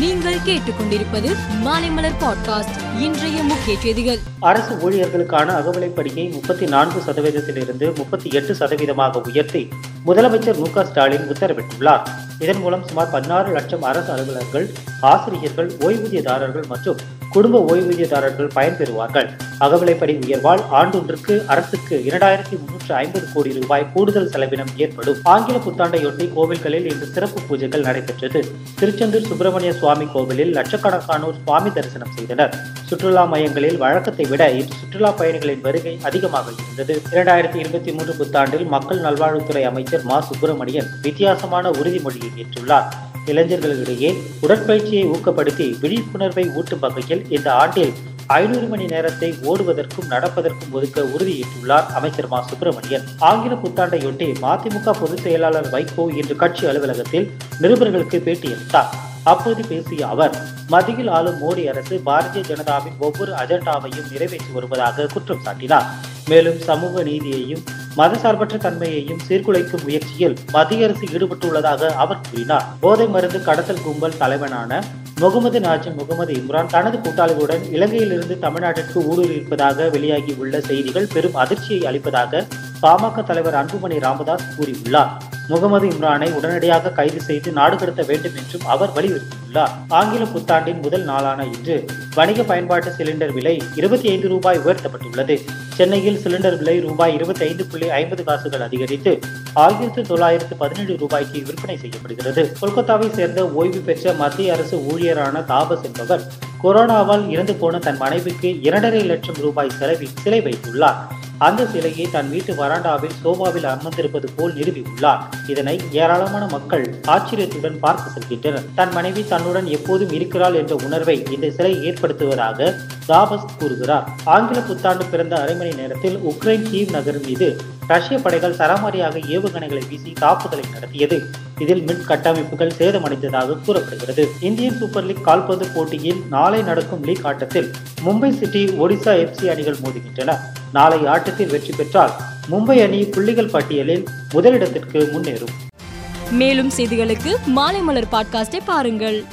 நீங்கள் கேட்டுக்கொண்டிருப்பது மாலைமலர் பாட்காஸ்ட் இன்றைய முக்கிய செய்திகள். அரசு ஊழியர்களுக்கான அகவிலைப்படியை முப்பத்தி நான்கு சதவீதத்திலிருந்து முப்பத்தி எட்டு சதவீதமாக உயர்த்தி முதலமைச்சர் மு ஸ்டாலின் உத்தரவிட்டுள்ளார். இதன் மூலம் சுமார் பதினாறு லட்சம் அரசு அலுவலர்கள் ஆசிரியர்கள் ஓய்வூதியதாரர்கள் மற்றும் குடும்ப ஓய்வூதியதாரர்கள் பயன்பெறுவார்கள். அகவிலைப்படி உயர்வால் ஆண்டொன்றுக்கு அரசுக்கு இரண்டாயிரத்தி முன்னூற்று ஐம்பது கோடி ரூபாய் கூடுதல் செலவினம் ஏற்படும். ஆங்கில புத்தாண்டையொட்டி கோவில்களில் இன்று சிறப்பு பூஜைகள் நடைபெற்றது. திருச்செந்தூர் சுப்பிரமணிய சுவாமி கோவிலில் லட்சக்கணக்கானோர் சுவாமி தரிசனம் செய்தனர். சுற்றுலா மையங்களில் வழக்கத்தை விட இன்று சுற்றுலா பயணிகளின் வருகை அதிகமாக இருந்தது. இரண்டாயிரத்தி இருபத்தி மூன்று புத்தாண்டில் மக்கள் நல்வாழ்வுத்துறை அமைச்சர் மா. சுப்பிரமணியன் வித்தியாசமான உறுதிமொழியை ஏற்றுள்ளார். இளைஞர்களிடையே உடற்பயிற்சியை ஊக்கப்படுத்தி விழிப்புணர்வை ஊட்டும் வகையில் இந்த ஆண்டில் ஐநூறு மணி நேரத்தை ஓடுவதற்கும் நடப்பதற்கும் ஒதுக்க உறுதியிட்டுள்ளார் அமைச்சர் மா. சுப்பிரமணியன். ஆங்கில புத்தாண்டையொட்டி மதிமுக பொதுச் செயலாளர் வைகோ இன்று கட்சி அலுவலகத்தில் நிருபர்களுக்கு பேட்டியளித்தார். அப்போது பேசிய அவர் மத்தியில் ஆளும் மோடி அரசு பாரதிய ஜனதாவின் ஒவ்வொரு அஜெண்டாவையும் நிறைவேற்றி வருவதாக குற்றம் சாட்டினார். மேலும் சமூக நீதியையும் மதசார்பற்ற தன்மையையும் சீர்குலைக்கும் முயற்சியில் மத்திய அரசு ஈடுபட்டுள்ளதாக அவர் கூறினார். போதை மருந்து கடத்தல் கும்பல் தலைவனான முகமது நாஜிம் முகமது இம்ரான் தனது கூட்டாளிகளுடன் இலங்கையிலிருந்து தமிழ்நாட்டிற்கு ஊடுருவிப்பதாக வெளியாகியுள்ள செய்திகள் பெரும் அதிர்ச்சியை அளிப்பதாக பாமக தலைவர் அன்புமணி ராமதாஸ் கூறியுள்ளார். முகமது இம்ரானை உடனடியாக கைது செய்து நாடு கடத்த வேண்டும் என்றும் அவர் வலியுறுத்தியுள்ளார். ஆங்கில புத்தாண்டின் முதல் நாளான இன்று வணிக பயன்பாட்டு சிலிண்டர் விலை இருபத்தி ஐந்து ரூபாய் உயர்த்தப்பட்டுள்ளது. சென்னையில் சிலிண்டர் விலை ரூபாய் இருபத்தி ஐந்து புள்ளி ஐம்பது காசுகள் அதிகரித்து ஆயிரத்து தொள்ளாயிரத்து பதினேழு ரூபாய்க்கு விற்பனை செய்யப்படுகிறது. கொல்கத்தாவை சேர்ந்த ஓய்வு பெற்ற மத்திய அரசு ஊழியரான தாபஸ் என்பவர் கொரோனாவால் இறந்து போன தன் மனைவிக்கு இரண்டரை லட்சம் ரூபாய் செலவில் சிலை வைத்துள்ளார். அந்த சிலையை தன் வீட்டு வராண்டாவில் சோபாவில் அமர்ந்திருப்பது போல் நிறுவியுள்ளார். இதனை ஏராளமான மக்கள் ஆச்சரியத்துடன் பார்த்து செல்கின்றனர். தன் மனைவி தன்னுடன் எப்போதும் இருக்கிறாள் என்ற உணர்வை இந்த சிலை ஏற்படுத்துவதாக தாபஸ் கூறுகிறார். ஆங்கில புத்தாண்டு பிறந்த அரை மணி நேரத்தில் உக்ரைன் கீவ் நகர் மீது ரஷ்ய படைகள் சராமாரியாக ஏவுகணைகளை வீசி தாக்குதலை நடத்தியது. இதில் மின் கட்டமைப்புகள் சேதமடைந்ததாக கூறப்படுகிறது. இந்தியன் சூப்பர் லீக் கால்பந்து போட்டியில் நாளை நடக்கும் லீக் ஆட்டத்தில் மும்பை சிட்டி ஒடிசா எஃப்சி அணிகள் மோதுகின்றன. நாளை ஆட்டத்தில் வெற்றி பெற்றால் மும்பை அணி புள்ளிகள் பட்டியலில் முதலிடத்திற்கு முன்னேறும். மேலும் செய்திகளுக்கு மாலை மலர் பாட்காஸ்டை பாருங்கள்.